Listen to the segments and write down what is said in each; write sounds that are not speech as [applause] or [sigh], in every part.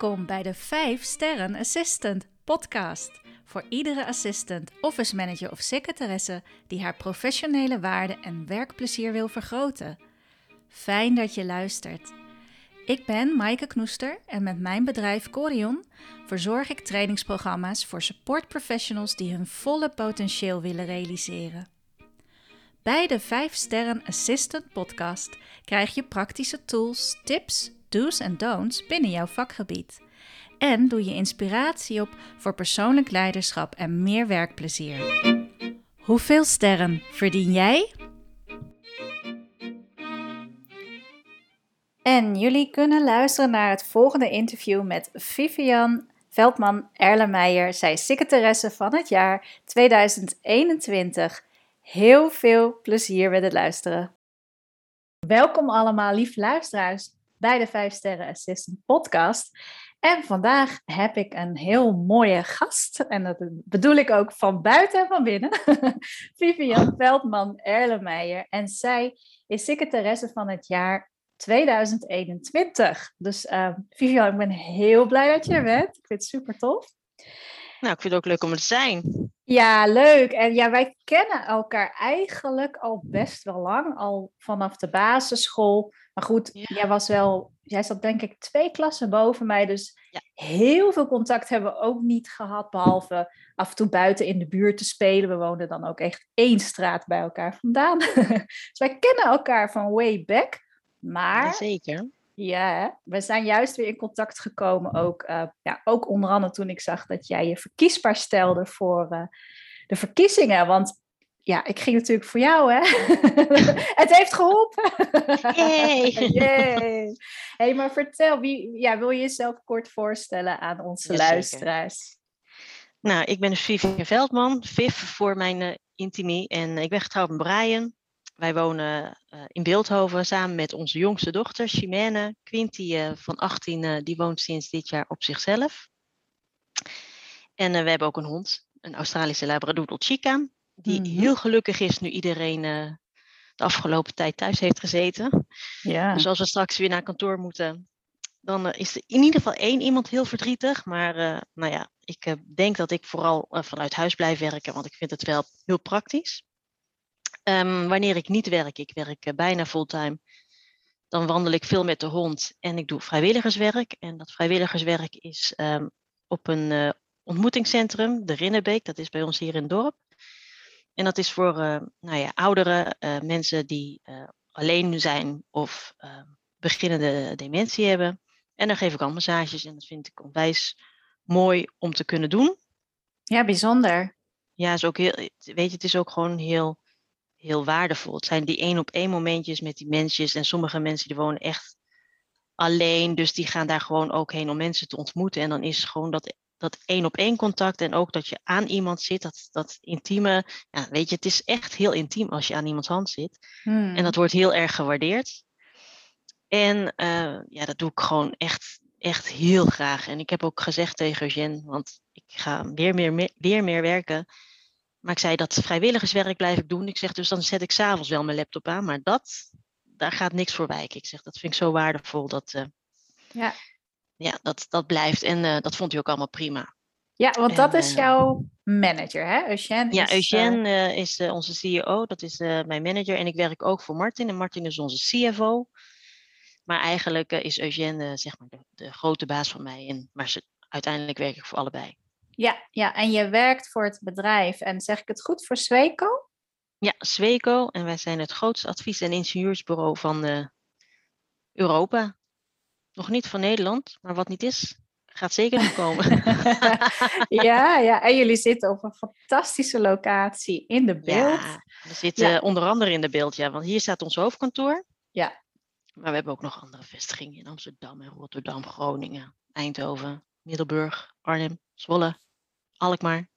Welkom bij de 5 Sterren Assistant podcast. Voor iedere assistant, office manager of secretaresse die haar professionele waarde en werkplezier wil vergroten. Fijn dat je luistert. Ik ben Maaike Knoester en met mijn bedrijf Corion verzorg ik trainingsprogramma's voor support professionals die hun volle potentieel willen realiseren. Bij de 5 Sterren Assistant podcast krijg je praktische tools, tips, do's en don'ts binnen jouw vakgebied. En doe je inspiratie op voor persoonlijk leiderschap en meer werkplezier. Hoeveel sterren verdien jij? En jullie kunnen luisteren naar het volgende interview met Vivian Veldman Erlenmeijer. Zij is secretaresse van het jaar 2021. Heel veel plezier met het luisteren. Welkom allemaal, lieve luisteraars, bij de 5 Sterren Assistant podcast. En vandaag heb ik een heel mooie gast. En dat bedoel ik ook van buiten en van binnen. [laughs] Vivian Veldman Erlenmeijer. En zij is secretaresse van het jaar 2021. Dus uh, Vivian, ik ben heel blij dat je er bent. Ik vind het super tof. Nou, ik vind het ook leuk om er te zijn. Ja, leuk. En ja, wij kennen elkaar eigenlijk al best wel lang, al vanaf de basisschool. Maar goed, jij was wel, jij zat denk ik twee klassen boven mij, dus ja. heel veel contact hebben we ook niet gehad, behalve af en toe buiten in de buurt te spelen. We woonden dan ook echt één straat bij elkaar vandaan. [laughs] dus wij kennen elkaar van way back. Maar Zeker. Ja, we zijn juist weer in contact gekomen. Ook, uh, ja, ook onder andere toen ik zag dat jij je verkiesbaar stelde voor uh, de verkiezingen. Want ja, ik ging natuurlijk voor jou, hè? [laughs] het heeft geholpen. Yay. [laughs] Yay. hey, maar vertel, wie, ja, wil je jezelf kort voorstellen aan onze luisteraars? Nou, ik ben Vivian Veldman, Viv voor mijn uh, intimie. En ik ben getrouwd met Brian. Wij wonen uh, in Beeldhoven samen met onze jongste dochter, Chimène. Quinty uh, van 18, uh, die woont sinds dit jaar op zichzelf. En we hebben ook een hond, een Australische Labradoodle Chica. Die mm -hmm. heel gelukkig is nu iedereen de afgelopen tijd thuis heeft gezeten. Ja. Dus als we straks weer naar kantoor moeten, dan is er in ieder geval één iemand heel verdrietig. Maar nou ja, ik denk dat ik vooral vanuit huis blijf werken, want ik vind het wel heel praktisch. Um, wanneer ik niet werk, ik werk uh, bijna fulltime, dan wandel ik veel met de hond en ik doe vrijwilligerswerk. En dat vrijwilligerswerk is um, op een uh, ontmoetingscentrum, de Rinnebeek, dat is bij ons hier in het dorp. En dat is voor uh, nou ja, ouderen, mensen die alleen zijn of beginnende dementie hebben. En dan geef ik al massages en dat vind ik onwijs mooi om te kunnen doen. Ja, bijzonder. Ja, is ook heel, weet je, het is ook gewoon heel heel waardevol. Het zijn die één op één momentjes met die mensjes. En sommige mensen die wonen echt alleen. Dus die gaan daar gewoon ook heen om mensen te ontmoeten. En dan is gewoon dat, dat één op één contact. En ook dat je aan iemand zit. Dat, dat intieme. Ja, weet je, het is echt heel intiem als je aan iemands hand zit. Hmm. En dat wordt heel erg gewaardeerd. En uh, ja, dat doe ik gewoon echt, echt heel graag. En ik heb ook gezegd tegen Eugène, want ik ga weer meer, meer, weer meer werken. Maar ik zei dat vrijwilligerswerk blijf ik doen. Ik zeg dus dan zet ik s'avonds wel mijn laptop aan. Maar dat, daar gaat niks voor wijken. Ik zeg dat vind ik zo waardevol. Dat, uh, ja. Ja, dat, dat blijft. En uh, dat vond hij ook allemaal prima. Ja, want dat is jouw manager, hè? Eugène ja, is, Eugène uh, is onze CEO. Dat is mijn manager. En ik werk ook voor Martin. En Martin is onze CFO. Maar eigenlijk is Eugène zeg maar de, de, grote baas van mij. En, maar ze, uiteindelijk werk ik voor allebei. Ja, ja, en je werkt voor het bedrijf. En zeg ik het goed voor Sweco? Ja, Sweco. En wij zijn het grootste advies- en ingenieursbureau van uh, Europa. Nog niet van Nederland, maar wat niet is, gaat zeker nog komen. [laughs] ja, ja, en jullie zitten op een fantastische locatie in de beeld. Ja, we zitten ja. onder andere in de beeld, ja, want hier staat ons hoofdkantoor. Ja. Maar we hebben ook nog andere vestigingen in Amsterdam en Rotterdam, Groningen, Eindhoven, Middelburg, Arnhem, Zwolle, Alkmaar.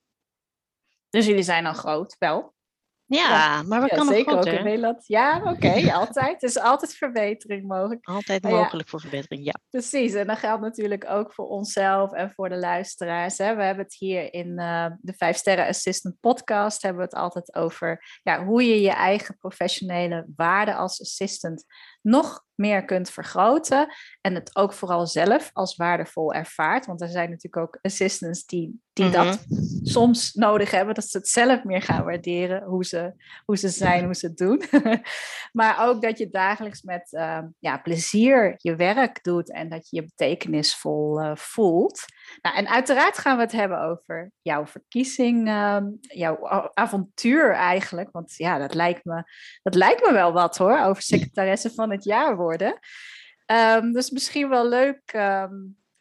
Dus jullie zijn al groot, wel? Ja, ja. maar we ja, kunnen zeker ook in Nederland. Ja, oké, okay, [laughs] altijd. Is altijd verbetering mogelijk. Altijd mogelijk voor verbetering, ja. Precies, en dat geldt natuurlijk ook voor onszelf en voor de luisteraars. Hè. We hebben het hier in uh, de 5 Sterren Assistant podcast hebben we het altijd over ja, hoe je je eigen professionele waarde als assistant nog meer kunt vergroten. En het ook vooral zelf als waardevol ervaart. Want er zijn natuurlijk ook assistants die, die dat mhm. soms nodig hebben. Dat ze het zelf meer gaan waarderen. Hoe ze, hoe ze zijn, hoe ze het doen. [laughs] maar ook dat je dagelijks met ehm, ja, plezier je werk doet. En dat je je betekenisvol uh, voelt. Nou, en uiteraard gaan we het hebben over jouw verkiezing. Ehm, jouw avontuur eigenlijk. Want ja, dat lijkt me, dat lijkt me wel wat hoor. Over secretaresse van het jaar worden. Um, dus misschien wel leuk ehm,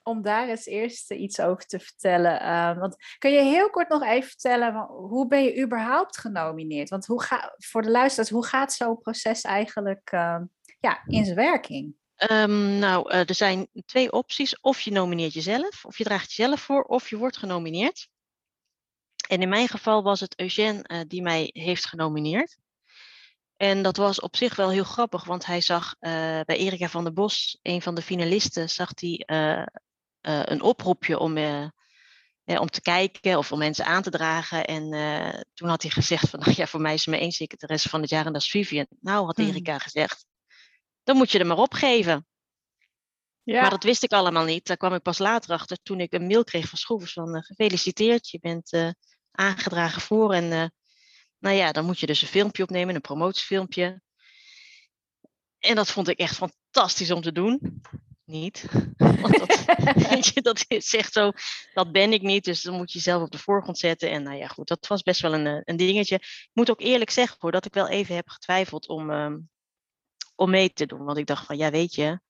om daar eens eerst iets over te vertellen. Want kun je heel kort nog even vertellen, hoe ben je überhaupt genomineerd? Want hoe ga, voor de luisteraars, hoe gaat zo'n proces eigenlijk ja, in zijn werking? Nou, uh, er zijn twee opties. Of je nomineert jezelf, of je draagt jezelf voor, of je wordt genomineerd. En in mijn geval was het Eugène uh, die mij heeft genomineerd. En dat was op zich wel heel grappig, want hij zag uh, bij Erika van der Bos, een van de finalisten, zag hij uh, een oproepje om, om te kijken of om mensen aan te dragen. En toen had hij gezegd van, [laughs] nou ja, voor mij is mijn één secretaresse van het jaar en dat is Vivian. Nou, had hmm. Erika gezegd, dan moet je er maar opgeven. Ja. Maar dat wist ik allemaal niet. Daar kwam ik pas later achter toen ik een mail kreeg van Schroevers van gefeliciteerd, je bent aangedragen voor en nou ja, dan moet je dus een filmpje opnemen, een promotiefilmpje. En dat vond ik echt fantastisch om te doen. Niet. [laughs] Want dat, [laughs] weet je, dat is echt zo, dat ben ik niet. Dus dan moet je jezelf op de voorgrond zetten. En nou ja, goed, dat was best wel een, eh, een dingetje. Ik moet ook eerlijk zeggen hoor, dat ik wel even heb getwijfeld om, um, om mee te doen. Want ik dacht van, ja weet je,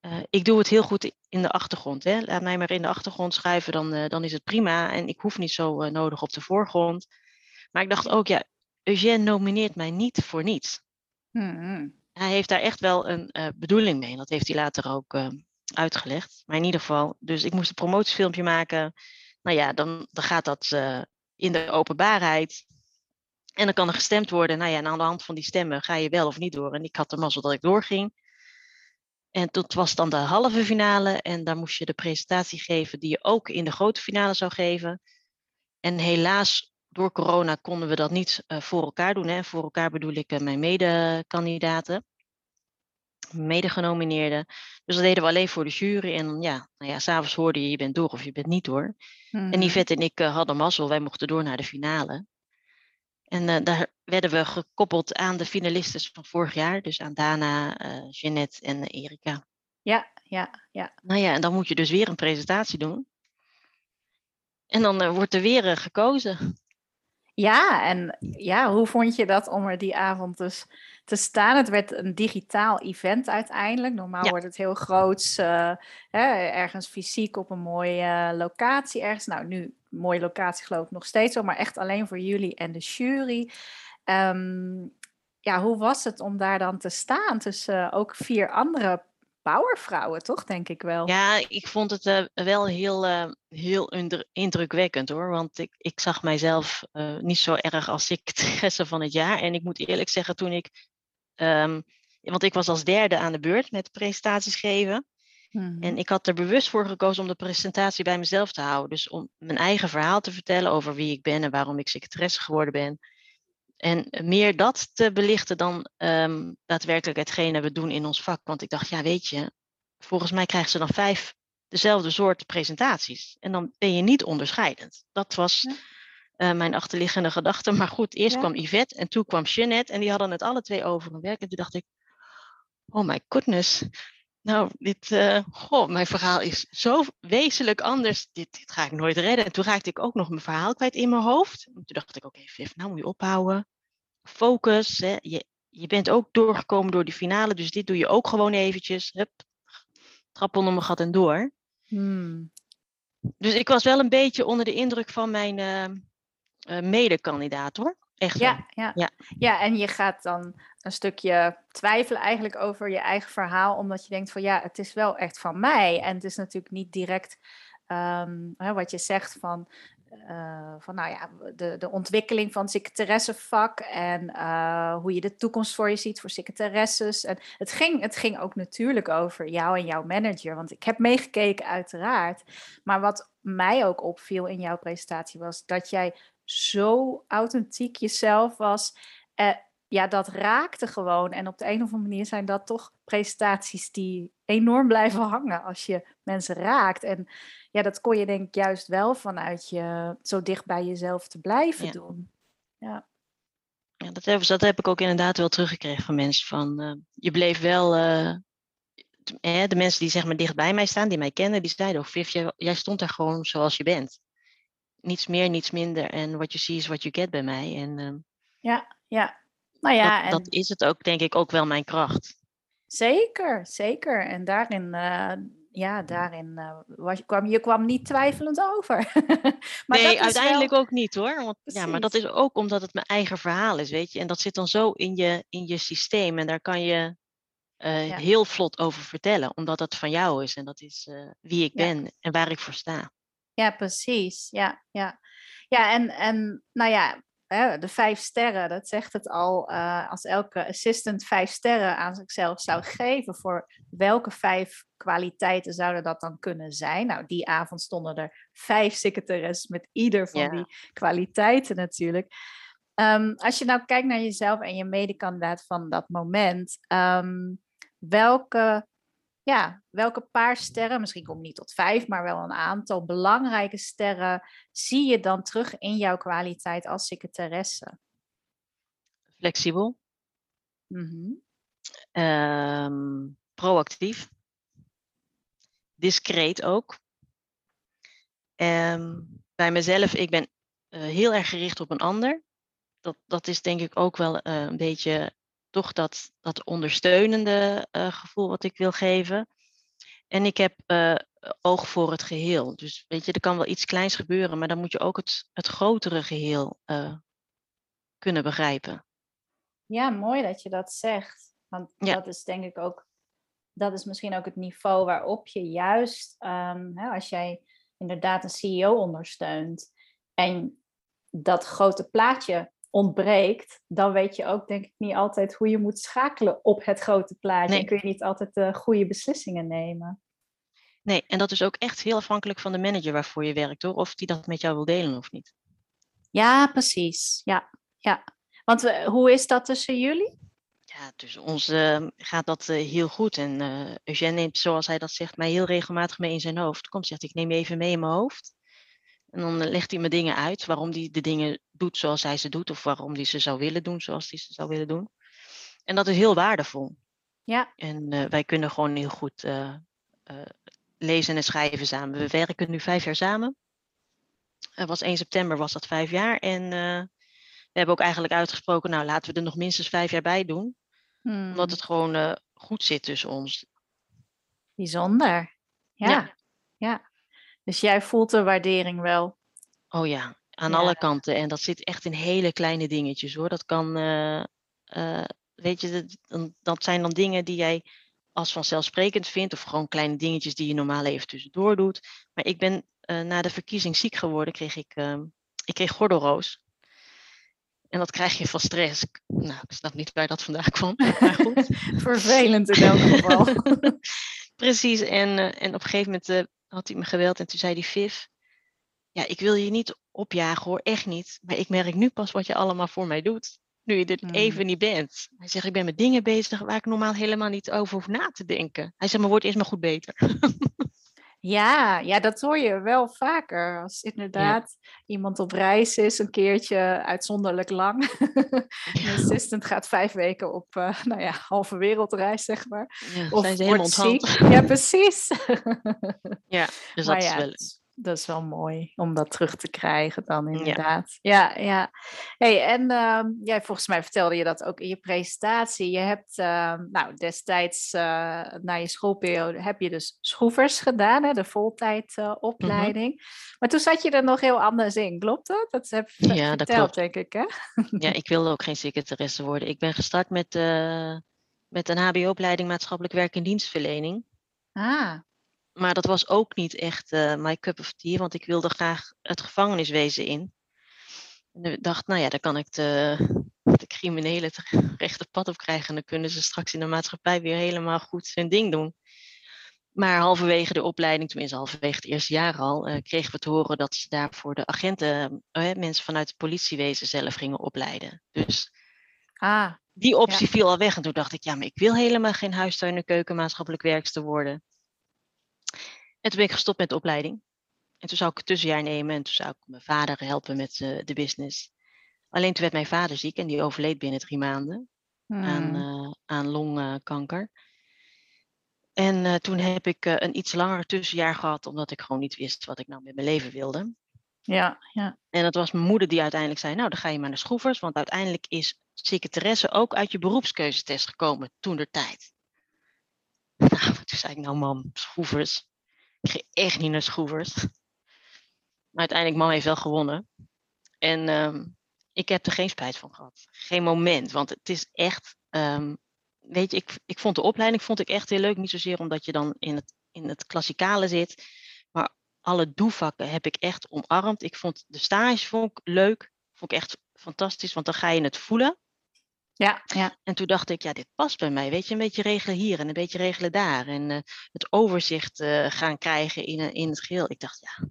uh, ik doe het heel goed in de achtergrond. Hè. Laat mij maar in de achtergrond schuiven, dan, uh, dan is het prima. En ik hoef niet zo nodig op de voorgrond. Maar ik dacht ook, ja, Eugène nomineert mij niet voor niets. Hmm. Hij heeft daar echt wel een bedoeling mee. Dat heeft hij later ook uitgelegd. Maar in ieder geval, dus ik moest een promotiefilmpje maken. Nou ja, dan, dan gaat dat in de openbaarheid. En dan kan er gestemd worden. Nou ja, en aan de hand van die stemmen ga je wel of niet door. En ik had de mazzel dat ik doorging. En dat was dan de halve finale. En daar moest je de presentatie geven die je ook in de grote finale zou geven. En helaas door corona konden we dat niet uh, voor elkaar doen. Hè. Voor elkaar bedoel ik uh, mijn medekandidaten, medegenomineerden. Dus dat deden we alleen voor de jury. En ja, nou ja, s'avonds hoorde je, je bent door of je bent niet door. En Yvette en ik uh, hadden mazzel, wij mochten door naar de finale. En daar werden we gekoppeld aan de finalisten van vorig jaar. Dus aan Dana, Jeannette en Erika. Ja, ja, ja. Nou ja, en dan moet je dus weer een presentatie doen. En dan wordt er weer gekozen. Ja, en ja, hoe vond je dat om er die avond dus te staan? Het werd een digitaal event uiteindelijk. Normaal wordt het heel groots, uh, hè, ergens fysiek op een mooie locatie ergens. Nou, nu mooie locatie geloof ik nog steeds wel, maar echt alleen voor jullie en de jury. Um, ja, hoe was het om daar dan te staan tussen ook vier andere powervrouwen, toch? Denk ik wel. Ja, ik vond het uh, wel heel, uh, heel indrukwekkend hoor. Want ik, ik zag mijzelf niet zo erg als secretaresse [laughs] van het jaar. En ik moet eerlijk zeggen, toen ik. Um, want ik was als derde aan de beurt met presentaties geven. En mhm. ik had er bewust voor gekozen om de presentatie bij mezelf te houden. Dus om mijn eigen verhaal te vertellen over wie ik ben en waarom ik secretaresse geworden ben. En meer dat te belichten dan um, daadwerkelijk hetgene we doen in ons vak. Want ik dacht, ja, weet je, volgens mij krijgen ze dan vijf dezelfde soort presentaties. En dan ben je niet onderscheidend. Dat was uh, mijn achterliggende gedachte. Maar goed, eerst kwam Yvette en toen kwam Jeannette. En die hadden het alle twee over een werk. En toen dacht ik, oh my goodness. Nou, dit, uh, goh, mijn verhaal is zo wezenlijk anders. Dit, dit, ga ik nooit redden. En toen raakte ik ook nog mijn verhaal kwijt in mijn hoofd. En toen dacht ik, oké, okay, Viv, nou moet je ophouden focus. Hè. Je, je bent ook doorgekomen door die finale, dus dit doe je ook gewoon eventjes. Hup, trap onder mijn gat en door. Hmm. Dus ik was wel een beetje onder de indruk van mijn uh, uh, medekandidaat hoor. Echt ja, ja, ja. ja, en je gaat dan een stukje twijfelen eigenlijk over je eigen verhaal, omdat je denkt van ja, het is wel echt van mij. En het is natuurlijk niet direct um, hè, wat je zegt van uh, van nou ja, de, de ontwikkeling van het secretaressevak en uh, hoe je de toekomst voor je ziet voor secretaresses. En het ging, het ging ook natuurlijk over jou en jouw manager, want ik heb meegekeken uiteraard. Maar wat mij ook opviel in jouw presentatie was dat jij zo authentiek jezelf was. Uh, ja, dat raakte gewoon. En op de een of andere manier zijn dat toch presentaties die enorm blijven [laughs] hangen als je mensen raakt. En ja, dat kon je denk ik juist wel vanuit je zo dicht bij jezelf te blijven doen. Ja. Ja, dat, heb, dat heb ik ook inderdaad wel teruggekregen van mensen. Van, uh, je bleef wel, uh, de mensen die zeg maar dicht bij mij staan, die mij kennen, die zeiden ook, Viv, jij, jij stond daar gewoon zoals je bent. Niets meer, niets minder. En wat je ziet is wat je get bij mij. En, uh, ja, ja. Nou ja, dat, dat, is het ook, denk ik, ook wel mijn kracht. Zeker, zeker. En daarin, uh, ja, daarin uh, was, kwam je kwam niet twijfelend over. [laughs] maar nee, uiteindelijk ook niet hoor. Want, ja, maar dat is ook omdat het mijn eigen verhaal is, weet je. En dat zit dan zo in je, in je systeem. En daar kan je uh, ja. heel vlot over vertellen, omdat dat van jou is. En dat is wie ik ben en waar ik voor sta. Ja, precies. Ja, ja. Ja, en, en nou ja, de vijf sterren, dat zegt het al. Uh, als elke assistant vijf sterren aan zichzelf zou geven, voor welke vijf kwaliteiten zouden dat dan kunnen zijn? Nou, die avond stonden er vijf secretaresses met ieder van die kwaliteiten natuurlijk. Um, als je nou kijkt naar jezelf en je medekandidaat van dat moment, um, welke ja, welke paar sterren, misschien kom je niet tot vijf, maar wel een aantal belangrijke sterren, zie je dan terug in jouw kwaliteit als secretaresse? Flexibel. Mm proactief. Discreet ook. Um, bij mezelf, ik ben uh, heel erg gericht op een ander. Dat, dat is denk ik ook wel uh, een beetje toch dat, dat ondersteunende uh, gevoel wat ik wil geven. En ik heb uh, oog voor het geheel. Dus weet je, er kan wel iets kleins gebeuren, maar dan moet je ook het, het grotere geheel uh, kunnen begrijpen. Ja, mooi dat je dat zegt. Want ja. dat is denk ik ook, dat is misschien ook het niveau waarop je juist, um, hè, als jij inderdaad een CEO ondersteunt en dat grote plaatje ontbreekt, dan weet je ook denk ik niet altijd hoe je moet schakelen op het grote plaatje. Nee. En kun je niet altijd de goede beslissingen nemen. Nee, en dat is ook echt heel afhankelijk van de manager waarvoor je werkt, hoor. Of die dat met jou wil delen of niet. Ja, precies. Ja, ja. Want uh, hoe is dat tussen jullie? Ja, tussen ons uh, gaat dat uh, heel goed. En Eugène neemt, zoals hij dat zegt, mij heel regelmatig mee in zijn hoofd. Kom, zegt ik neem je even mee in mijn hoofd. En dan legt hij me dingen uit waarom hij de dingen doet zoals hij ze doet, of waarom hij ze zou willen doen zoals hij ze zou willen doen. En dat is heel waardevol. Ja. En uh, wij kunnen gewoon heel goed uh, uh, lezen en schrijven samen. We werken nu vijf jaar samen. Was 1 september was dat vijf jaar. En we hebben ook eigenlijk uitgesproken, nou laten we er nog minstens vijf jaar bij doen. Hmm. Omdat het gewoon goed zit tussen ons. Bijzonder. ja. ja. ja. Dus jij voelt de waardering wel. Oh ja, aan ja. alle kanten. En dat zit echt in hele kleine dingetjes hoor. Dat kan, uh, uh, weet je, dat, dat zijn dan dingen die jij als vanzelfsprekend vindt. Of gewoon kleine dingetjes die je normaal even tussendoor doet. Maar ik ben uh, na de verkiezing ziek geworden, kreeg ik, ik kreeg gordelroos. En dat krijg je van stress. Nou, ik snap niet waar dat vandaan kwam. Maar goed. [laughs] Vervelend in elk geval. [laughs] Precies. En, en op een gegeven moment had hij me geweld en toen zei hij, Viv, ja, ik wil je niet opjagen hoor, echt niet. Maar ik merk nu pas wat je allemaal voor mij doet. Nu je er mm. even niet bent. Hij zegt, ik ben met dingen bezig waar ik normaal helemaal niet over hoef na te denken. Hij zegt, maar wordt eerst maar goed beter. [laughs] Ja, ja, dat hoor je wel vaker. Als inderdaad iemand op reis is, een keertje uitzonderlijk lang. [laughs] een assistant gaat vijf weken op, uh, nou ja, halve wereldreis, zeg maar. Ja, of zijn ze helemaal ziek. Ja, precies. ja, [laughs] dus dat is wel dat is wel mooi om dat terug te krijgen dan inderdaad. Ja, ja. ja. Hey, en uh, jij volgens mij vertelde je dat ook in je presentatie. Je hebt uh, nou, destijds uh, na je schoolperiode heb je dus schroevers gedaan, hè, de voltijdopleiding. Mm -hmm. Maar toen zat je er nog heel anders in, klopt dat? Dat heb je ja, verteld, dat klopt. denk ik, hè? ja, [laughs] ik wilde ook geen secretaresse worden. Ik ben gestart met, eh, met een hbo-opleiding maatschappelijk werk en dienstverlening. Ah maar dat was ook niet echt uh, my cup of tea, want ik wilde graag het gevangeniswezen in. En ik dacht, nou ja, dan kan ik de, [laughs] de criminelen het [laughs] rechte pad op krijgen. En dan kunnen ze straks in de maatschappij weer helemaal goed hun ding doen. Maar halverwege de opleiding, tenminste halverwege het eerste jaar al, uh, kregen we te horen dat ze daarvoor de agenten, uh, mensen vanuit het politiewezen zelf gingen opleiden. Dus Ah, Die optie viel al weg en toen dacht ik, ja, maar ik wil helemaal geen huistuin- en keukenmaatschappelijk werkster worden. En toen ben ik gestopt met de opleiding. En toen zou ik een tussenjaar nemen en toen zou ik mijn vader helpen met eh, de business. Alleen toen werd mijn vader ziek en die overleed binnen drie maanden aan, hmm, eh, aan longkanker. En eh, toen heb ik een iets langer tussenjaar gehad, omdat ik gewoon niet wist wat ik nou met mijn leven wilde. ja, ja. En dat was mijn moeder die uiteindelijk zei, nou dan ga je maar naar Schroevers, want uiteindelijk is secretaresse ook uit je beroepskeuzetest gekomen toen der tijd. [laughs] Nou, toen zei ik, nou mam, Schroevers. Ik ga echt niet naar Schroevers. Maar uiteindelijk, mam heeft wel gewonnen. En ehm, ik heb er geen spijt van gehad. Geen moment, want het is echt, ehm, weet je, ik, ik vond de opleiding vond ik echt heel leuk. Niet zozeer omdat je dan in het, in het klassikale zit, maar alle doevakken heb ik echt omarmd. Ik vond de stage vond ik leuk, vond ik echt fantastisch, want dan ga je het voelen. Ja, ja. En toen dacht ik, ja, dit past bij mij. Weet je, een beetje regelen hier en een beetje regelen daar. En eh, het overzicht eh, gaan krijgen in, in het geheel. Ik dacht, ja,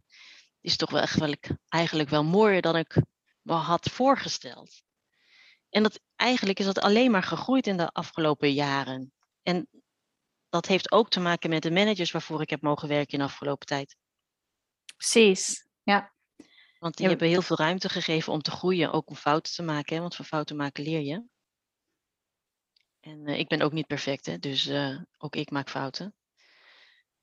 is toch wel echt wel, eigenlijk wel mooier dan ik me had voorgesteld. En dat, eigenlijk is dat alleen maar gegroeid in de afgelopen jaren. En dat heeft ook te maken met de managers waarvoor ik heb mogen werken in de afgelopen tijd. Precies. Ja, Want die Ja. hebben heel veel ruimte gegeven om te groeien, ook om fouten te maken. Hè? Want van fouten maken leer je. En eh, ik ben ook niet perfect, hè? dus eh, ook ik maak fouten.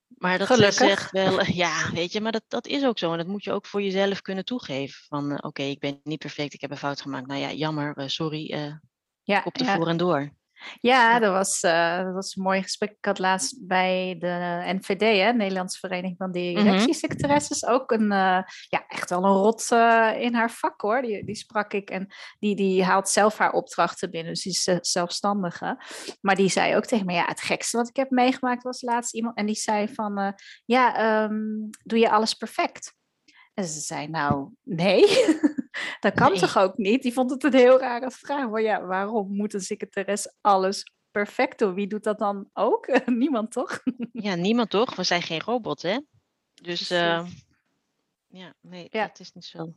Maar dat eh, Gelukkig. zegt wel, ja, weet je, maar dat, dat is ook zo. En dat moet je ook voor jezelf kunnen toegeven. Van, oké, ik ben niet perfect, ik heb een fout gemaakt. Nou ja, jammer, sorry, ja, kop ja. ervoor en door. Ja, dat was, eh, dat was een mooi gesprek. Ik had laatst bij de NVD, hè, Nederlandse Vereniging van Directiesecretaresses, ook een, eh, ja, echt wel een rot eh, in haar vak hoor. Die, die sprak ik en die, die haalt zelf haar opdrachten binnen, dus die is zelfstandige. Maar die zei ook tegen me, ja, het gekste wat ik heb meegemaakt was laatst iemand, en die zei van, ja, ehm, doe je alles perfect? En ze zei, nou, nee, [laughs] dat kan Nee. toch ook niet? Die vond het een heel rare vraag. Maar ja, waarom moet een secretaris alles perfect doen? Wie doet dat dan ook? [laughs] Niemand toch? Ja, niemand toch? We zijn geen robot, hè? Dus eh, Precies. ja, nee, Ja. dat is niet zo.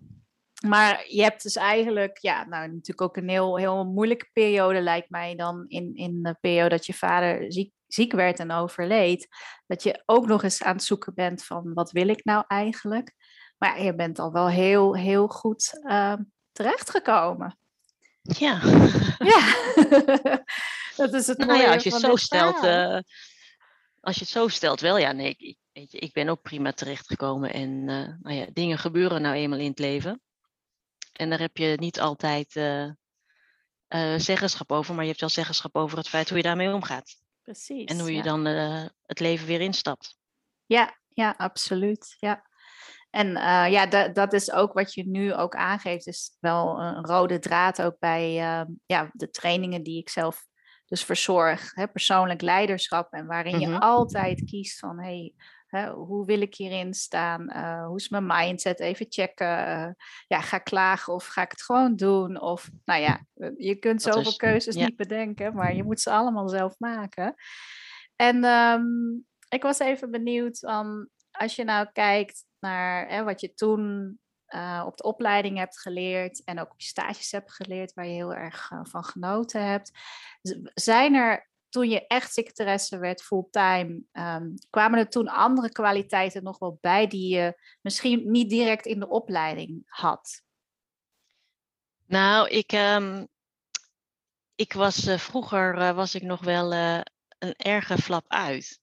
Maar je hebt dus eigenlijk, ja, nou natuurlijk ook een heel, heel moeilijke periode lijkt mij dan in, in de periode dat je vader ziek, ziek werd en overleed. Dat je ook nog eens aan het zoeken bent van wat wil ik nou eigenlijk? Maar je bent al wel heel, heel goed uh, terechtgekomen. Ja. [laughs] Ja, [laughs] dat is het Nou mooie ja, als je het zo stelt, eh, als je het zo stelt, wel ja, nee, ik, weet je, ik ben ook prima terechtgekomen en eh, nou ja, dingen gebeuren nou eenmaal in het leven. En daar heb je niet altijd eh, zeggenschap over, maar je hebt wel zeggenschap over het feit hoe je daarmee omgaat. Precies. En hoe je ja. dan het leven weer instapt. Ja, ja, absoluut. Ja. En eh, ja, da- dat is ook wat je nu ook aangeeft, is wel een rode draad ook bij eh, ja, de trainingen die ik zelf dus verzorg. Hè, persoonlijk leiderschap en waarin je Mhm. altijd kiest van hey, hè, hoe wil ik hierin staan? Eh, hoe is mijn mindset? Even checken. Eh, ja, ga ik klagen of ga ik het gewoon doen? Of nou ja, je kunt zoveel is- keuzes ja. niet bedenken, maar je moet ze allemaal zelf maken. En ehm, ik was even benieuwd van als je nou kijkt naar hè, wat je toen eh, op de opleiding hebt geleerd en ook op je stages hebt geleerd, waar je heel erg eh, van genoten hebt. Zijn er toen je echt secretaresse werd fulltime, ehm, kwamen er toen andere kwaliteiten nog wel bij die je misschien niet direct in de opleiding had? Nou, ik, ehm, ik was eh, vroeger was ik nog wel een erge flap uit.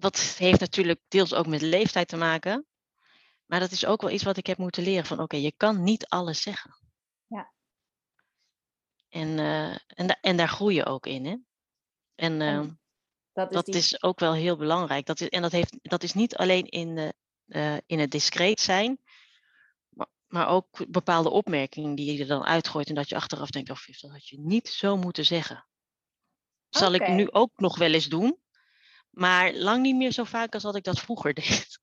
Dat heeft natuurlijk deels ook met leeftijd te maken. Maar dat is ook wel iets wat ik heb moeten leren. Van oké, je kan niet alles zeggen. Ja. En, eh, en, en daar groei je ook in. Hè? En En ehm, Dat is dat die, is ook wel heel belangrijk. Dat is, en dat, heeft, dat is niet alleen in, de, eh, in het discreet zijn. Maar, maar ook bepaalde opmerkingen die je er dan uitgooit. En dat je achteraf denkt, oh, Viv, dat had je niet zo moeten zeggen. Zal ik nu ook nog wel eens doen. Maar lang niet meer zo vaak als dat ik dat vroeger [laughs] deed.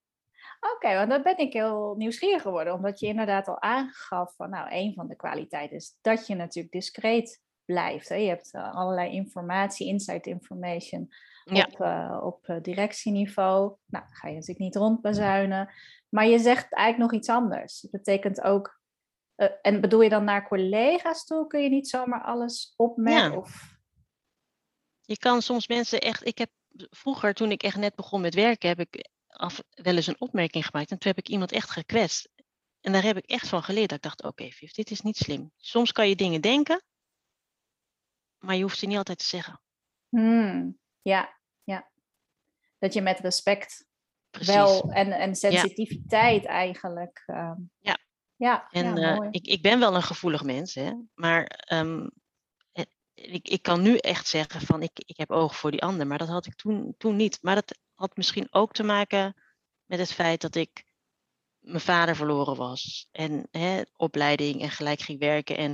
Oké, want dan ben ik heel nieuwsgierig geworden, omdat je inderdaad al aangaf van, nou, een van de kwaliteiten is dat je natuurlijk discreet blijft. Hè? Je hebt eh, allerlei informatie, inside information Ja. op, eh, op eh, directieniveau. Nou, ga je natuurlijk niet rondbazuinen, maar je zegt eigenlijk nog iets anders. Dat betekent ook en bedoel je dan naar collega's toe? Kun je niet zomaar alles opmerken? Ja. Of... Je kan soms mensen echt. Ik heb vroeger, toen ik echt net begon met werken, heb ik af, wel eens een opmerking gemaakt. En toen heb ik iemand echt gekwetst. En daar heb ik echt van geleerd. Dat ik dacht, oké, Viv, dit is niet slim. Soms kan je dingen denken, maar je hoeft ze niet altijd te zeggen. Hmm, ja, ja. Dat je met respect Precies. wel en, en sensitiviteit eigenlijk. ehm, Ja. Ja, En ja, eh, ik, ik ben wel een gevoelig mens, hè? maar ehm, eh, ik, ik kan nu echt zeggen van ik, ik heb oog voor die ander, maar dat had ik toen, toen niet. Maar dat had misschien ook te maken met het feit dat ik mijn vader verloren was en hè, opleiding en gelijk ging werken. En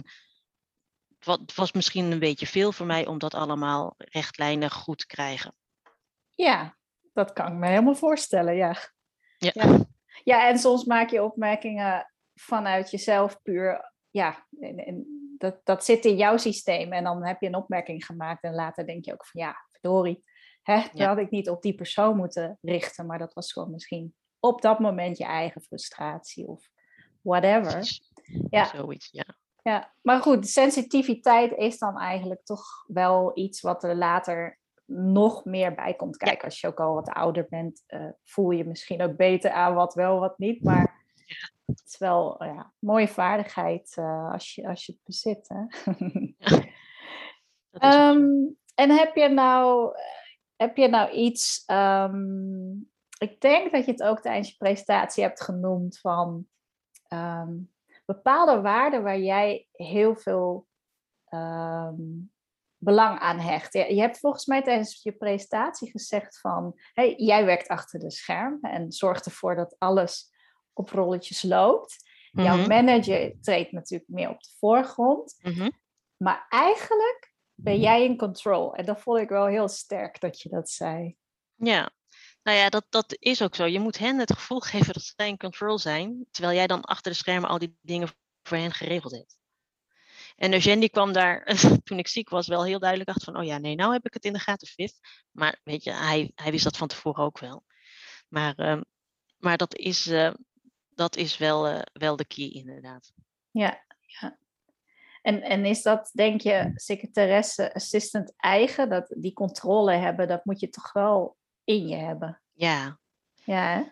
het wa- het was misschien een beetje veel voor mij om dat allemaal rechtlijnig goed te krijgen. Ja, dat kan ik me helemaal voorstellen, ja. Ja. Ja, ja en soms maak je opmerkingen vanuit jezelf puur. Ja, en, en dat, dat zit in jouw systeem. En dan heb je een opmerking gemaakt en later denk je ook van ja, verdorie. Hè, dat Ja. had ik niet op die persoon moeten richten, maar dat was gewoon misschien op dat moment je eigen frustratie of whatever. Ja. Zoiets, ja. Ja, maar goed, sensitiviteit is dan eigenlijk toch wel iets wat er later nog meer bij komt kijken. Als je ook al wat ouder bent, eh, voel je misschien ook beter aan wat wel, wat niet. Maar het is wel eh, ja, een mooie vaardigheid eh, als, je, als je het bezit. Hè? [laughs] Ehm, en heb je nou, heb je nou iets, ehm, ik denk dat je het ook tijdens je presentatie hebt genoemd van ehm, bepaalde waarden waar jij heel veel belang aan hecht. Je, je hebt volgens mij tijdens je presentatie gezegd van, hey, jij werkt achter de scherm en zorgt ervoor dat alles op rolletjes loopt. Jouw Mhm, manager treedt natuurlijk meer op de voorgrond. mhm. Maar eigenlijk ben jij in control. En dat vond ik wel heel sterk dat je dat zei. Ja, nou ja, dat, dat is ook zo. Je moet hen het gevoel [laughs] geven dat zij in control zijn, terwijl jij dan achter de schermen al die dingen voor hen geregeld hebt. En Eugène die kwam daar, [laughs] toen ik ziek was, wel heel duidelijk achter van, oh ja, nee, nou heb ik het in de gaten, Viv. Maar weet je, hij, hij wist dat van tevoren ook wel. Maar, ehm, maar dat is, eh, dat is wel, eh, wel de key, inderdaad. Ja, ja. En, en is dat, denk je, secretaresse, assistant eigen? Dat die controle hebben, dat moet je toch wel in je hebben. Ja, Ja, hè?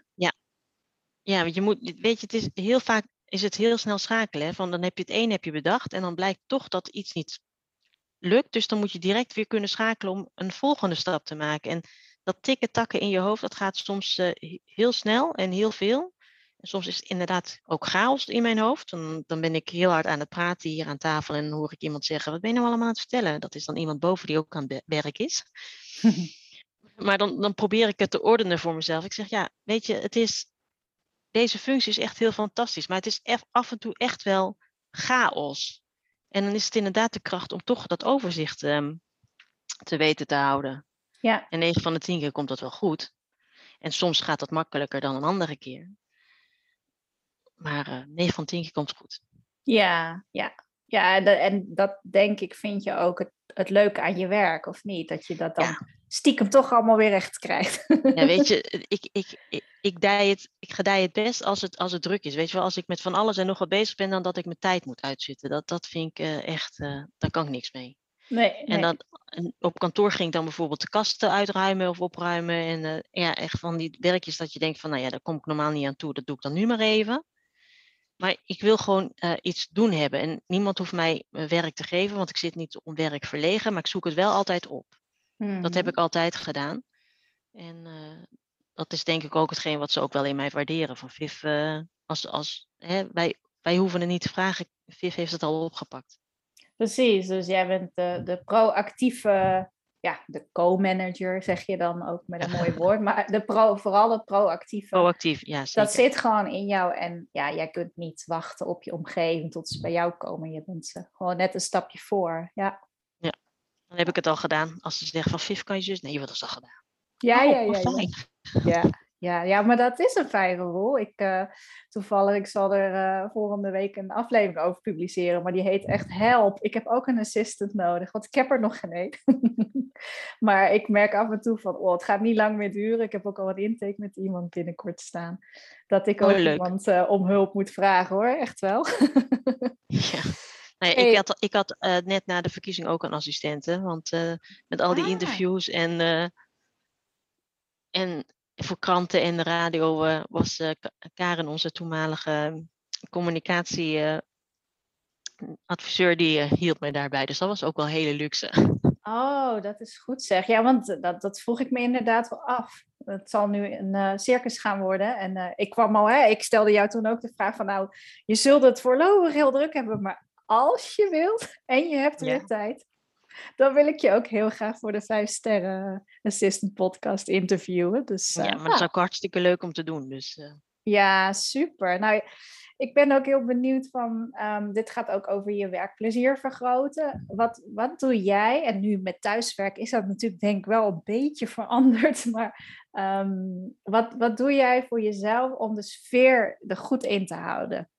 Ja, want je moet, weet je, het is heel vaak is het heel snel schakelen. Hè? Van dan heb je het een heb je bedacht en dan blijkt toch dat iets niet lukt. Dus dan moet je direct weer kunnen schakelen om een volgende stap te maken. En dat tikken takken in je hoofd, dat gaat soms eh, he- heel snel en heel veel. En soms is het inderdaad ook chaos in mijn hoofd. Dan, dan ben ik heel hard aan het praten hier aan tafel en dan hoor ik iemand zeggen, wat ben je nou allemaal aan het vertellen? Dat is dan iemand boven die ook aan het werk is. [laughs] Maar dan, dan probeer ik het te ordenen voor mezelf. Ik zeg, ja, weet je, het is, deze functie is echt heel fantastisch, maar het is af en toe echt wel chaos. En dan is het inderdaad de kracht om toch dat overzicht ehm, te weten te houden. Ja, En 9 van de 10 keer komt dat wel goed. En soms gaat dat makkelijker dan een andere keer. Maar eh 9 van 10 keer komt het goed. ja, ja. Ja, en dat- en dat denk ik vind je ook het, het leuke aan je werk, of niet? Dat je dat dan Ja. stiekem toch allemaal weer recht krijgt. [laughs] Ja, weet je, ik, ik, ik, ik, dij het, ik gedij het best als het, als het druk is. Weet je wel, als ik met van alles en nog wat bezig ben, dan dat ik mijn tijd moet uitzitten. Dat, dat vind ik eh, echt, eh, daar kan ik niks mee. Nee, En nee. dan en op kantoor ging ik dan bijvoorbeeld de kasten uitruimen of opruimen. En ja, echt van die werkjes dat je denkt van, nou ja, daar kom ik normaal niet aan toe. Dat doe ik dan nu maar even. Maar ik wil gewoon eh, iets doen hebben. En niemand hoeft mij eh, werk te geven, want ik zit niet om werk verlegen. Maar ik zoek het wel altijd op. Dat heb Mhm. ik altijd gedaan. En eh, dat is denk ik ook hetgeen wat ze ook wel in mij waarderen. Van Viv, als, als, hè, wij, wij hoeven het niet te vragen. Viv heeft het al opgepakt. Precies, dus jij bent de, de proactieve, ja, de co-manager zeg je dan ook met een mooi woord, maar de pro, vooral het proactieve, Proactief, ja zeker. dat zit gewoon in jou en ja, jij kunt niet wachten op je omgeving tot ze bij jou komen. Je bent ze gewoon net een stapje voor. Ja, Dan heb ik het al gedaan. Als ze zeggen van Viv, kan je zus? Nee, wat is al gedaan. ja, Oh, ja, ja, ja. Ja, Ja, ja, maar dat is een fijne rol. Ik, uh, toevallig, ik zal er uh, volgende week een aflevering over publiceren, maar die heet echt Help. Ik heb ook een assistant nodig, want ik heb er nog geen [laughs] maar ik merk af en toe van, oh, het gaat niet lang meer duren. Ik heb ook al een intake met iemand binnenkort staan. Dat ik ook oh, iemand uh, om hulp moet vragen hoor, echt wel. ja. [laughs] Nou ja, ik had, ik had net na de verkiezing ook een assistente, want met al die ah. interviews en en voor kranten en de radio uh, was uh, Karen onze toenmalige communicatieadviseur, die uh, hielp mij daarbij. Dus dat was ook wel hele luxe. [laughs] Oh, dat is goed zeg. Ja, want dat, dat vroeg ik me inderdaad wel af. Het zal nu een circus gaan worden. En ik kwam al, hè, ik stelde jou toen ook de vraag van nou, je zult het voorlopig heel druk hebben, maar als je wilt en je hebt weer tijd, dan wil ik je ook heel graag voor de vijf sterren assistant podcast interviewen. Dus, ja, maar dat is ook hartstikke leuk om te doen. Dus, uh... Ja, super. Nou, ik ben ook heel benieuwd van, um, dit gaat ook over je werkplezier vergroten. Wat, wat doe jij? En nu met thuiswerk is dat natuurlijk denk ik wel een beetje veranderd. [laughs] Maar um, wat, wat doe jij voor jezelf om de sfeer er goed in te houden?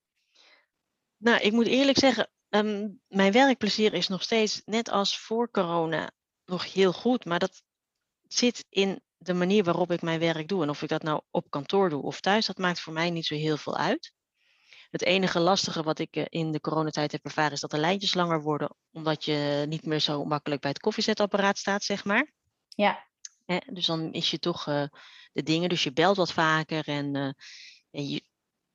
Nou, ik moet eerlijk zeggen, Ehm, mijn werkplezier is nog steeds, net als voor corona, nog heel goed. Maar dat zit in de manier waarop ik mijn werk doe. En of ik dat nou op kantoor doe of thuis, dat maakt voor mij niet zo heel veel uit. Het enige lastige wat ik eh, in de coronatijd heb ervaren is dat de lijntjes langer worden, omdat je niet meer zo makkelijk bij het koffiezetapparaat staat, zeg maar. Ja. dus dan is je toch uh, de dingen, dus je belt wat vaker en, uh, en je,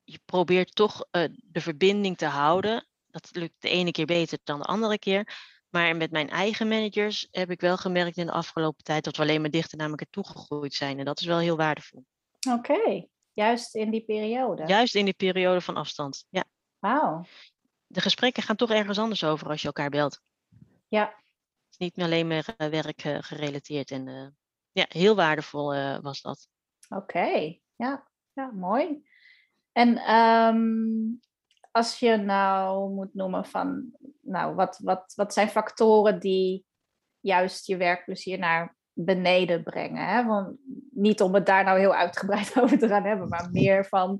je probeert toch de verbinding te houden dat lukt de ene keer beter dan de andere keer. Maar met mijn eigen managers heb ik wel gemerkt in de afgelopen tijd dat we alleen maar dichter naar elkaar toegegroeid zijn. En dat is wel heel waardevol. Oké, juist in die periode. Juist in die periode van afstand, ja. Wauw. De gesprekken gaan toch ergens anders over als je elkaar belt. Ja. Het is niet alleen meer uh, werk uh, gerelateerd. En uh, ja, heel waardevol was dat. Oké, ja. ja, mooi. En um, als je nou moet noemen van, nou, wat, wat, wat zijn factoren die juist je werkplezier naar beneden brengen? Hè? Want niet om het daar nou heel uitgebreid [laughs] over te gaan hebben, maar meer van,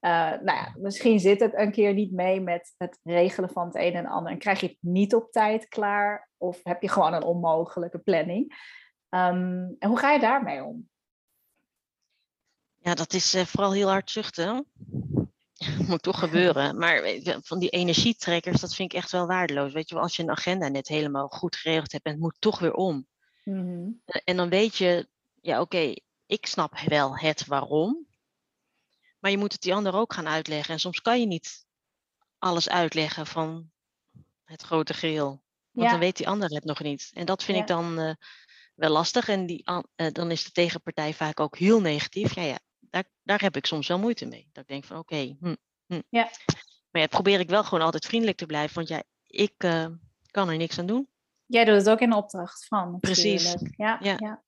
uh, nou ja, misschien zit het een keer niet mee met het regelen van het een en ander en krijg je het niet op tijd klaar of heb je gewoon een onmogelijke planning? Um, en hoe ga je daarmee om? Ja, dat is uh, vooral heel hard zuchten. [laughs] moet toch gebeuren. Maar van die energietrekkers, dat vind ik echt wel waardeloos. Weet je wel, als je een agenda net helemaal goed geregeld hebt en het moet toch weer om. Mhm. En dan weet je, ja oké, ik snap wel het waarom. Maar je moet het die ander ook gaan uitleggen. En soms kan je niet alles uitleggen van het grote geheel. Want dan weet die ander het nog niet. En dat vind ik dan uh, wel lastig. En die, uh, dan is de tegenpartij vaak ook heel negatief. Ja, ja, daar, daar heb ik soms wel moeite mee. Dat ik denk van oké, hm, hm. ja. maar ja, probeer ik wel gewoon altijd vriendelijk te blijven, want ja, ik uh, kan er niks aan doen. Jij doet het ook in opdracht van. Precies. Ja, ja. ja.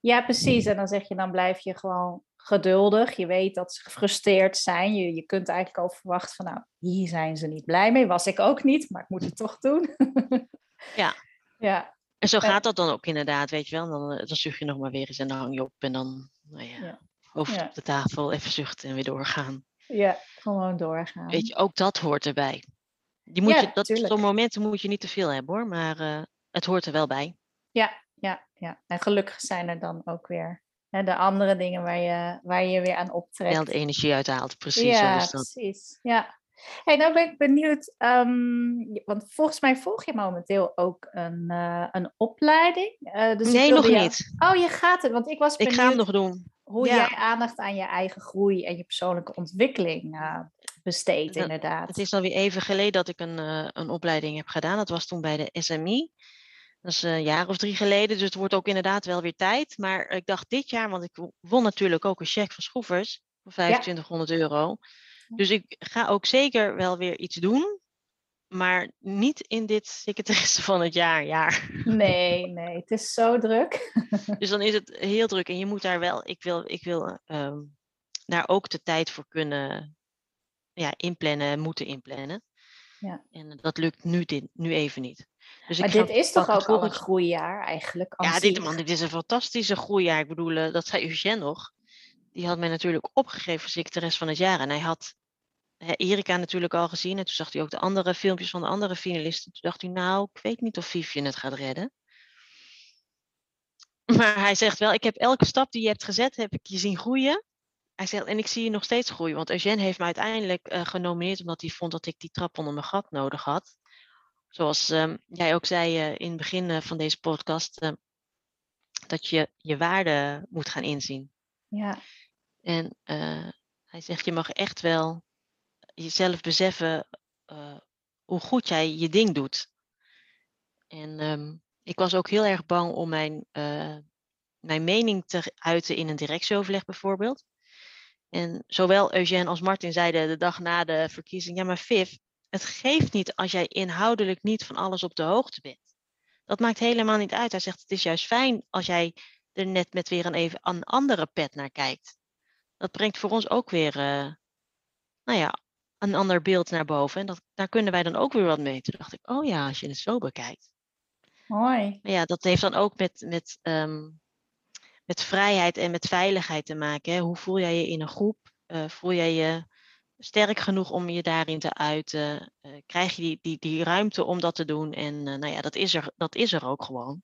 Ja, precies. En dan zeg je, dan blijf je gewoon geduldig. Je weet dat ze gefrustreerd zijn. Je, je kunt eigenlijk al verwachten van, nou, hier zijn ze niet blij mee. Was ik ook niet, maar ik moet het toch doen. [laughs] ja. Ja. En zo gaat dat dan ook inderdaad, weet je wel. Dan, dan zucht je nog maar weer eens en dan hang je op en dan nou ja, ja. hoofd op de tafel, even zuchten en weer doorgaan. Ja, gewoon doorgaan. Weet je, ook dat hoort erbij. Die moet je, dat, zo'n momenten moet je niet te veel hebben hoor, maar uh, het hoort er wel bij. Ja, ja, ja. En gelukkig zijn er dan ook weer hè, de andere dingen waar je, waar je weer aan optrekt. Wel de energie uithaalt, precies. Ja, precies. Ja. Hey, nou ben ik benieuwd, um, want volgens mij volg je momenteel ook een, uh, een opleiding. Uh, dus nee, nog niet. Oh, je gaat het, want ik was benieuwd... Ik ga hem nog doen. Hoe jij aandacht aan je eigen groei en je persoonlijke ontwikkeling uh, besteedt, inderdaad. Het is alweer even geleden dat ik een, een opleiding heb gedaan. Dat was toen bij de SMI. Dat is een jaar of drie geleden, dus het wordt ook inderdaad wel weer tijd. Maar ik dacht dit jaar, want ik won natuurlijk ook een cheque van Schroevers van 2500 euro. Dus ik ga ook zeker wel weer iets doen. Maar niet in dit secretaresse [laughs] van het jaar, jaar. Nee, nee, het is zo druk. [laughs] Dus dan is het heel druk. En je moet daar wel, ik wil, ik wil um, daar ook de tijd voor kunnen ja, inplannen, moeten inplannen. Ja. En dat lukt nu, dit, nu even niet. Dus maar ik dit is toch ook al een groeijaar eigenlijk? Ja, dit, man, dit is een fantastische groeijaar. Ik bedoel, eh, dat zei Eugène nog. Die had mij natuurlijk opgegeven voor secretaris van het jaar. En hij had Erika natuurlijk al gezien. En toen zag hij ook de andere filmpjes van de andere finalisten. Toen dacht hij, nou, ik weet niet of Vivian het gaat redden. [laughs] Maar hij zegt wel, ik heb elke stap die je hebt gezet, heb ik je zien groeien. Hij zegt, en ik zie je nog steeds groeien. Want Eugène heeft me uiteindelijk eh, genomineerd omdat hij vond dat ik die trap onder mijn gat nodig had. Zoals ehm, jij ook zei eh, in het begin eh, van deze podcast, dat je je waarde moet gaan inzien. Ja, En hij zegt, je mag echt wel jezelf beseffen eh, hoe goed jij je ding doet. En ehm, ik was ook heel erg bang om mijn, eh, mijn mening te uiten in een directieoverleg bijvoorbeeld. En zowel Eugène als Martin zeiden de dag na de verkiezing, ja maar Viv, het geeft niet als jij inhoudelijk niet van alles op de hoogte bent. Dat maakt helemaal niet uit. Hij zegt, het is juist fijn als jij er net met weer een even een andere pet naar kijkt. Dat brengt voor ons ook weer, eh, nou ja, een ander beeld naar boven. En dat, daar kunnen wij dan ook weer wat mee. Toen dacht ik, oh ja, als je het zo bekijkt. mooi. Maar ja, dat heeft dan ook met, met, ehm, met vrijheid en met veiligheid te maken. Hè? Hoe voel jij je in een groep? Eh, voel jij je sterk genoeg om je daarin te uiten? Eh, krijg je die, die, die ruimte om dat te doen? En eh, nou ja, dat is, er, dat is er ook gewoon.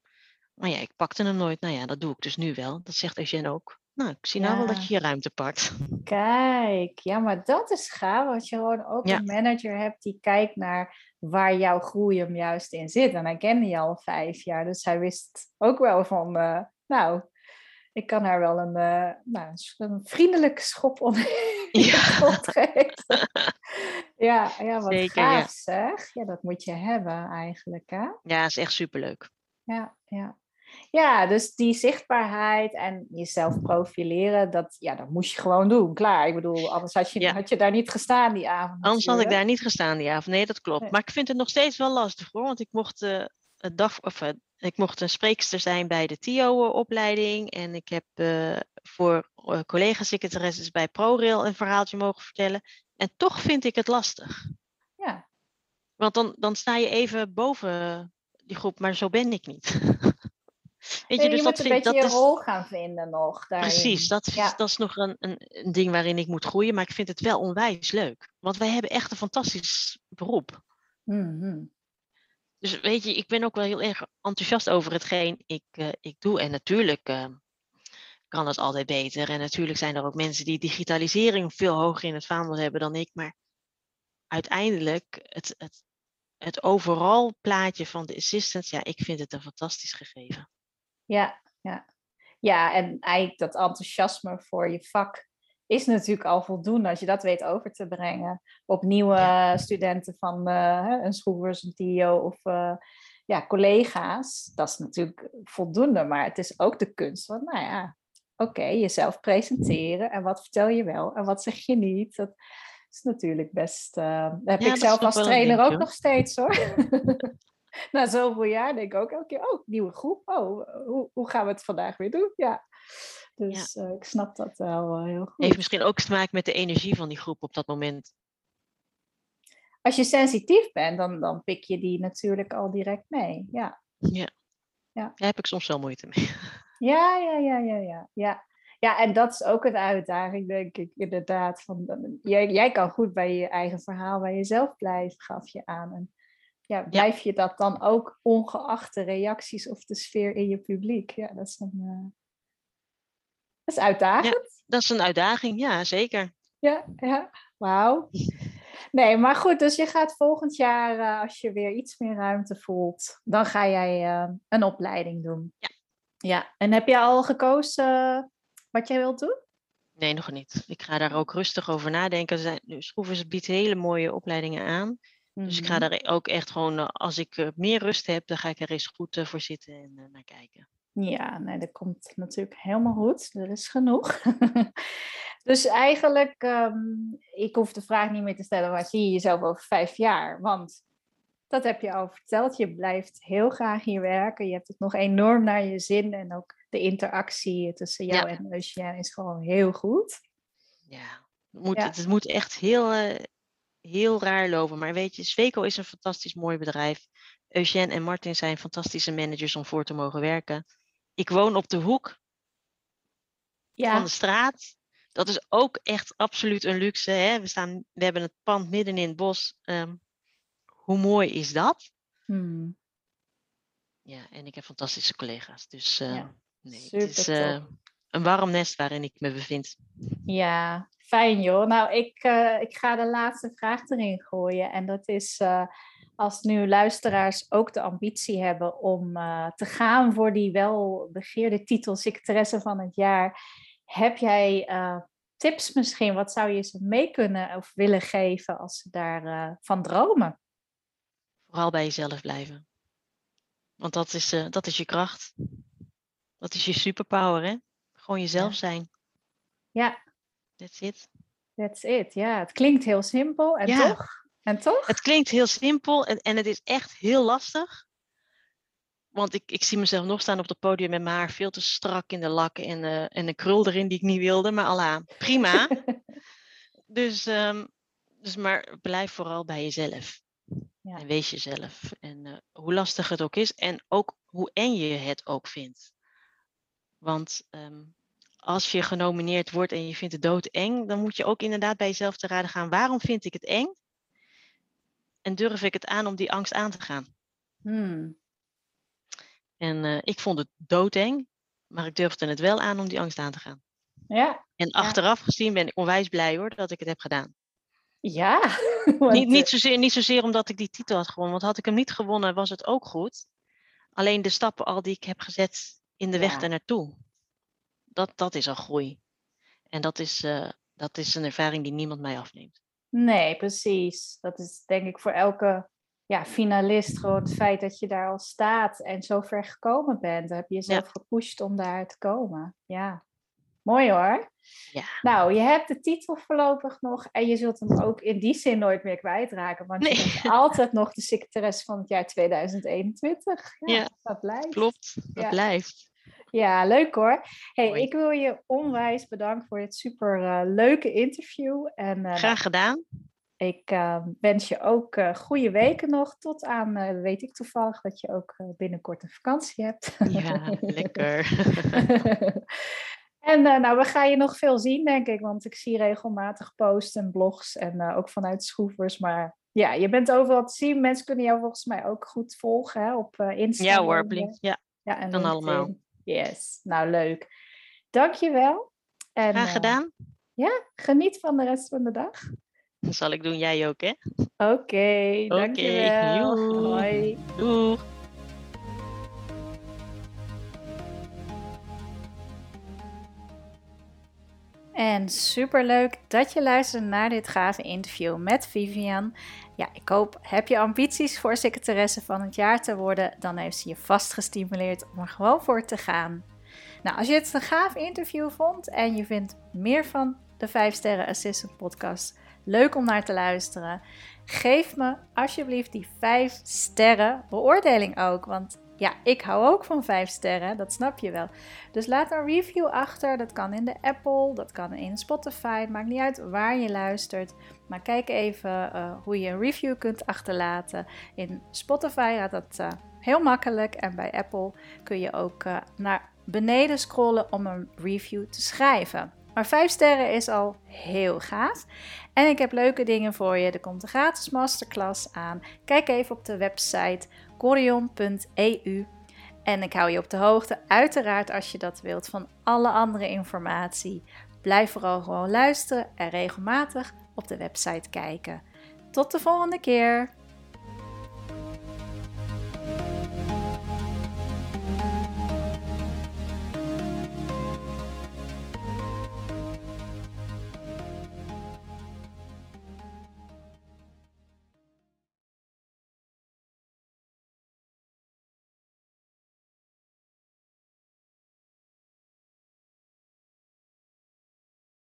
Maar ja, ik pakte hem nooit. Nou ja, dat doe ik dus nu wel. Dat zegt Eugène ook. Nou, ik zie nou wel dat Ja. je je ruimte pakt. Kijk, ja, maar dat is gaaf als je gewoon ook Ja. een manager hebt die kijkt naar waar jouw groei hem juist in zit. En hij kende je al vijf jaar, dus hij wist ook wel van, eh, nou, ik kan haar wel een, eh, nou, een vriendelijke schop onder Ja. [laughs] geven. Ja, ja, wat Zeker, ja. gaaf zeg. Ja, dat moet je hebben eigenlijk, hè? Ja, is echt superleuk. Ja, ja. Ja, dus die zichtbaarheid en jezelf profileren, dat, ja, dat moest je gewoon doen. Klaar. Ik bedoel, anders had je, Ja. had je daar niet gestaan die avond. Anders had ik daar niet gestaan die avond. Nee, dat klopt. Nee. Maar ik vind het nog steeds wel lastig hoor. Want ik mocht, eh, het dag, of, eh, ik mocht een spreekster zijn bij de TIO-opleiding. En ik heb eh, voor collega-secretaresses bij ProRail een verhaaltje mogen vertellen. En toch vind ik het lastig. Ja, Want dan, dan sta je even boven die groep, maar zo ben ik niet. [laughs] Weet je, je dus moet dat een vind beetje dat je is, rol gaan vinden nog daarin. Precies, dat Ja. dat is nog een, een, een ding waarin ik moet groeien. Maar ik vind het wel onwijs leuk. Want wij hebben echt een fantastisch beroep. Mhm. Dus weet je, ik ben ook wel heel erg enthousiast over hetgeen ik, eh, ik doe. En natuurlijk eh, kan het altijd beter. En natuurlijk zijn er ook mensen die digitalisering veel hoger in het vaandel hebben dan ik. Maar uiteindelijk, het, het, het overal plaatje van de assistants, ja, ik vind het een fantastisch gegeven. Ja, ja. Ja, en eigenlijk dat enthousiasme voor je vak is natuurlijk al voldoende als je dat weet over te brengen op nieuwe studenten van eh, een schroevers, een TIO of eh, ja, collega's. Dat is natuurlijk voldoende, maar het is ook de kunst van, nou ja, oké, jezelf presenteren en wat vertel je wel en wat zeg je niet. Dat is natuurlijk best, dat heb Ja, ik zelf als trainer ook nog steeds hoor. [laughs] [laughs] Na zoveel jaar denk ik ook elke keer, oh, nieuwe groep. Oh, hoe, hoe gaan we het vandaag weer doen? Ja, dus eh, ik snap dat wel eh, heel goed. Heeft misschien ook te maken met de energie van die groep op dat moment. Als je sensitief bent, dan, dan pik je die natuurlijk al direct mee. Ja, Ja. Ja. Daar heb ik soms wel moeite mee. [laughs] ja, ja, ja, ja, ja. ja. Ja, en dat is ook een uitdaging, denk ik, inderdaad. Van, jij, jij kan goed bij je eigen verhaal, bij jezelf blijven, gaf je aan. En ja, blijf je dat dan ook ongeacht de reacties of de sfeer in je publiek? Ja, dat is een... eh, dat is uitdagend. Dat is een uitdaging, ja, zeker. Ja, ja. Wauw. [laughs] Nee, maar goed, dus je gaat volgend jaar, eh, als je weer iets meer ruimte voelt, dan ga jij eh, een opleiding doen. Ja. Ja, en heb je al gekozen wat jij wilt doen? Nee, nog niet. Ik ga daar ook rustig over nadenken. Schroevers biedt hele mooie opleidingen aan. Dus ik ga Mhm. daar ook echt gewoon, eh, als ik eh, meer rust heb, dan ga ik er eens goed eh, voor zitten en naar kijken. Ja, nee, dat komt natuurlijk helemaal goed. Er is genoeg. [laughs] dus eigenlijk, ehm, ik hoef de vraag niet meer te stellen, waar zie je jezelf over vijf jaar? Want dat heb je al verteld. Je blijft heel graag hier werken. Je hebt het nog enorm naar je zin. En ook de interactie tussen jou Ja. en Eugène is gewoon heel goed. Ja, het moet, Ja. Het moet echt heel, heel raar lopen. Maar weet je, Sweco is een fantastisch mooi bedrijf. Eugène en Martin zijn fantastische managers om voor te mogen werken. Ik woon op de hoek Ja, van de straat. Dat is ook echt absoluut een luxe. Hè? We, staan, we hebben het pand midden in het bos. Ehm, hoe mooi is dat? Hmm, Ja, en ik heb fantastische collega's. Dus eh, Ja, nee, het is. Een warm nest waarin ik me bevind. ja, fijn joh. Nou, ik, eh, ik ga de laatste vraag erin gooien. En dat is, eh, als nu luisteraars ook de ambitie hebben om eh, te gaan voor die welbegeerde titel secretaresse van het jaar, heb jij tips misschien? Wat zou je ze mee kunnen of willen geven als ze daarvan van dromen? Vooral bij jezelf blijven. Want dat is, dat is je kracht. Dat is je superpower, hè? Gewoon jezelf Ja. zijn. Ja, That's it. that's it. Ja, het klinkt heel simpel en Ja. toch? En toch? Het klinkt heel simpel en, en het is echt heel lastig. Want ik, ik zie mezelf nog staan op het podium met mijn haar veel te strak in de lak en, eh, en een krul erin die ik niet wilde. Maar Allah, prima. [laughs] dus, ehm, dus maar blijf vooral bij jezelf. Ja. En wees jezelf. En eh, hoe lastig het ook is en ook hoe eng je het ook vindt. Want ehm, als je genomineerd wordt en je vindt het doodeng, dan moet je ook inderdaad bij jezelf te raden gaan. Waarom vind ik het eng? En durf ik het aan om die angst aan te gaan? Hmm. En eh, ik vond het doodeng, maar ik durfde het wel aan om die angst aan te gaan. Ja, En achteraf gezien ben ik onwijs blij hoor dat ik het heb gedaan. ja. [laughs] want, Niet, eh, niet, zozeer, niet zozeer omdat ik die titel had gewonnen, want had ik hem niet gewonnen was het ook goed. Alleen de stappen al die ik heb gezet in de weg daar naartoe, dat, dat is al groei. En dat is, eh, dat is een ervaring die niemand mij afneemt. Nee, precies. Dat is denk ik voor elke ja, finalist gewoon het feit dat je daar al staat en zo ver gekomen bent. Dan heb je jezelf gepusht om daar te komen. Ja, mooi hoor. Ja. Nou, je hebt de titel voorlopig nog en je zult hem ook in die zin nooit meer kwijtraken, want je bent [laughs] altijd nog de secretaresse van het jaar 2021. Ja, Ja, dat blijft. Klopt, dat blijft. Ja, leuk hoor. Hey, ik wil je onwijs bedanken voor dit super eh, leuke interview. En eh, Graag gedaan. ik eh, wens je ook goede weken nog. Tot aan, weet ik toevallig, dat je ook binnenkort een vakantie hebt. Ja, lekker. [laughs] en nou, we gaan je nog veel zien, denk ik. Want ik zie regelmatig posts en blogs. En ook vanuit Schroevers. Maar ja, je bent overal te zien. Mensen kunnen jou volgens mij ook goed volgen hè, op Instagram. Ja hoor, Blink. Ja, Ja, en kan allemaal. Yes, nou leuk. Dankjewel. En, graag eh, gedaan. geniet van de rest van de dag. Dat zal ik doen, jij ook hè. Oké, dankjewel. joe. Hoi. Doeg. En superleuk dat je luisterde naar dit gave interview met Vivian. Ja, ik hoop, heb je ambities voor secretaresse van het jaar te worden, dan heeft ze je vast gestimuleerd om er gewoon voor te gaan. Nou, als je het een gaaf interview vond en je vindt meer van de 5 Sterren Assistant podcast leuk om naar te luisteren, geef me alsjeblieft die 5 sterren beoordeling ook. Want ja, ik hou ook van 5 sterren, dat snap je wel. Dus laat een review achter. Dat kan in de Apple, dat kan in Spotify. Maakt niet uit waar je luistert. Maar kijk even eh, hoe je een review kunt achterlaten. In Spotify gaat dat eh, heel makkelijk. En bij Apple kun je ook eh, naar beneden scrollen om een review te schrijven. Maar 5 sterren is al heel gaaf. En ik heb leuke dingen voor je. Er komt een gratis masterclass aan. Kijk even op de website corion.eu. En ik hou je op de hoogte, uiteraard als je dat wilt, van alle andere informatie. Blijf vooral gewoon luisteren en regelmatig op de website kijken. Tot de volgende keer!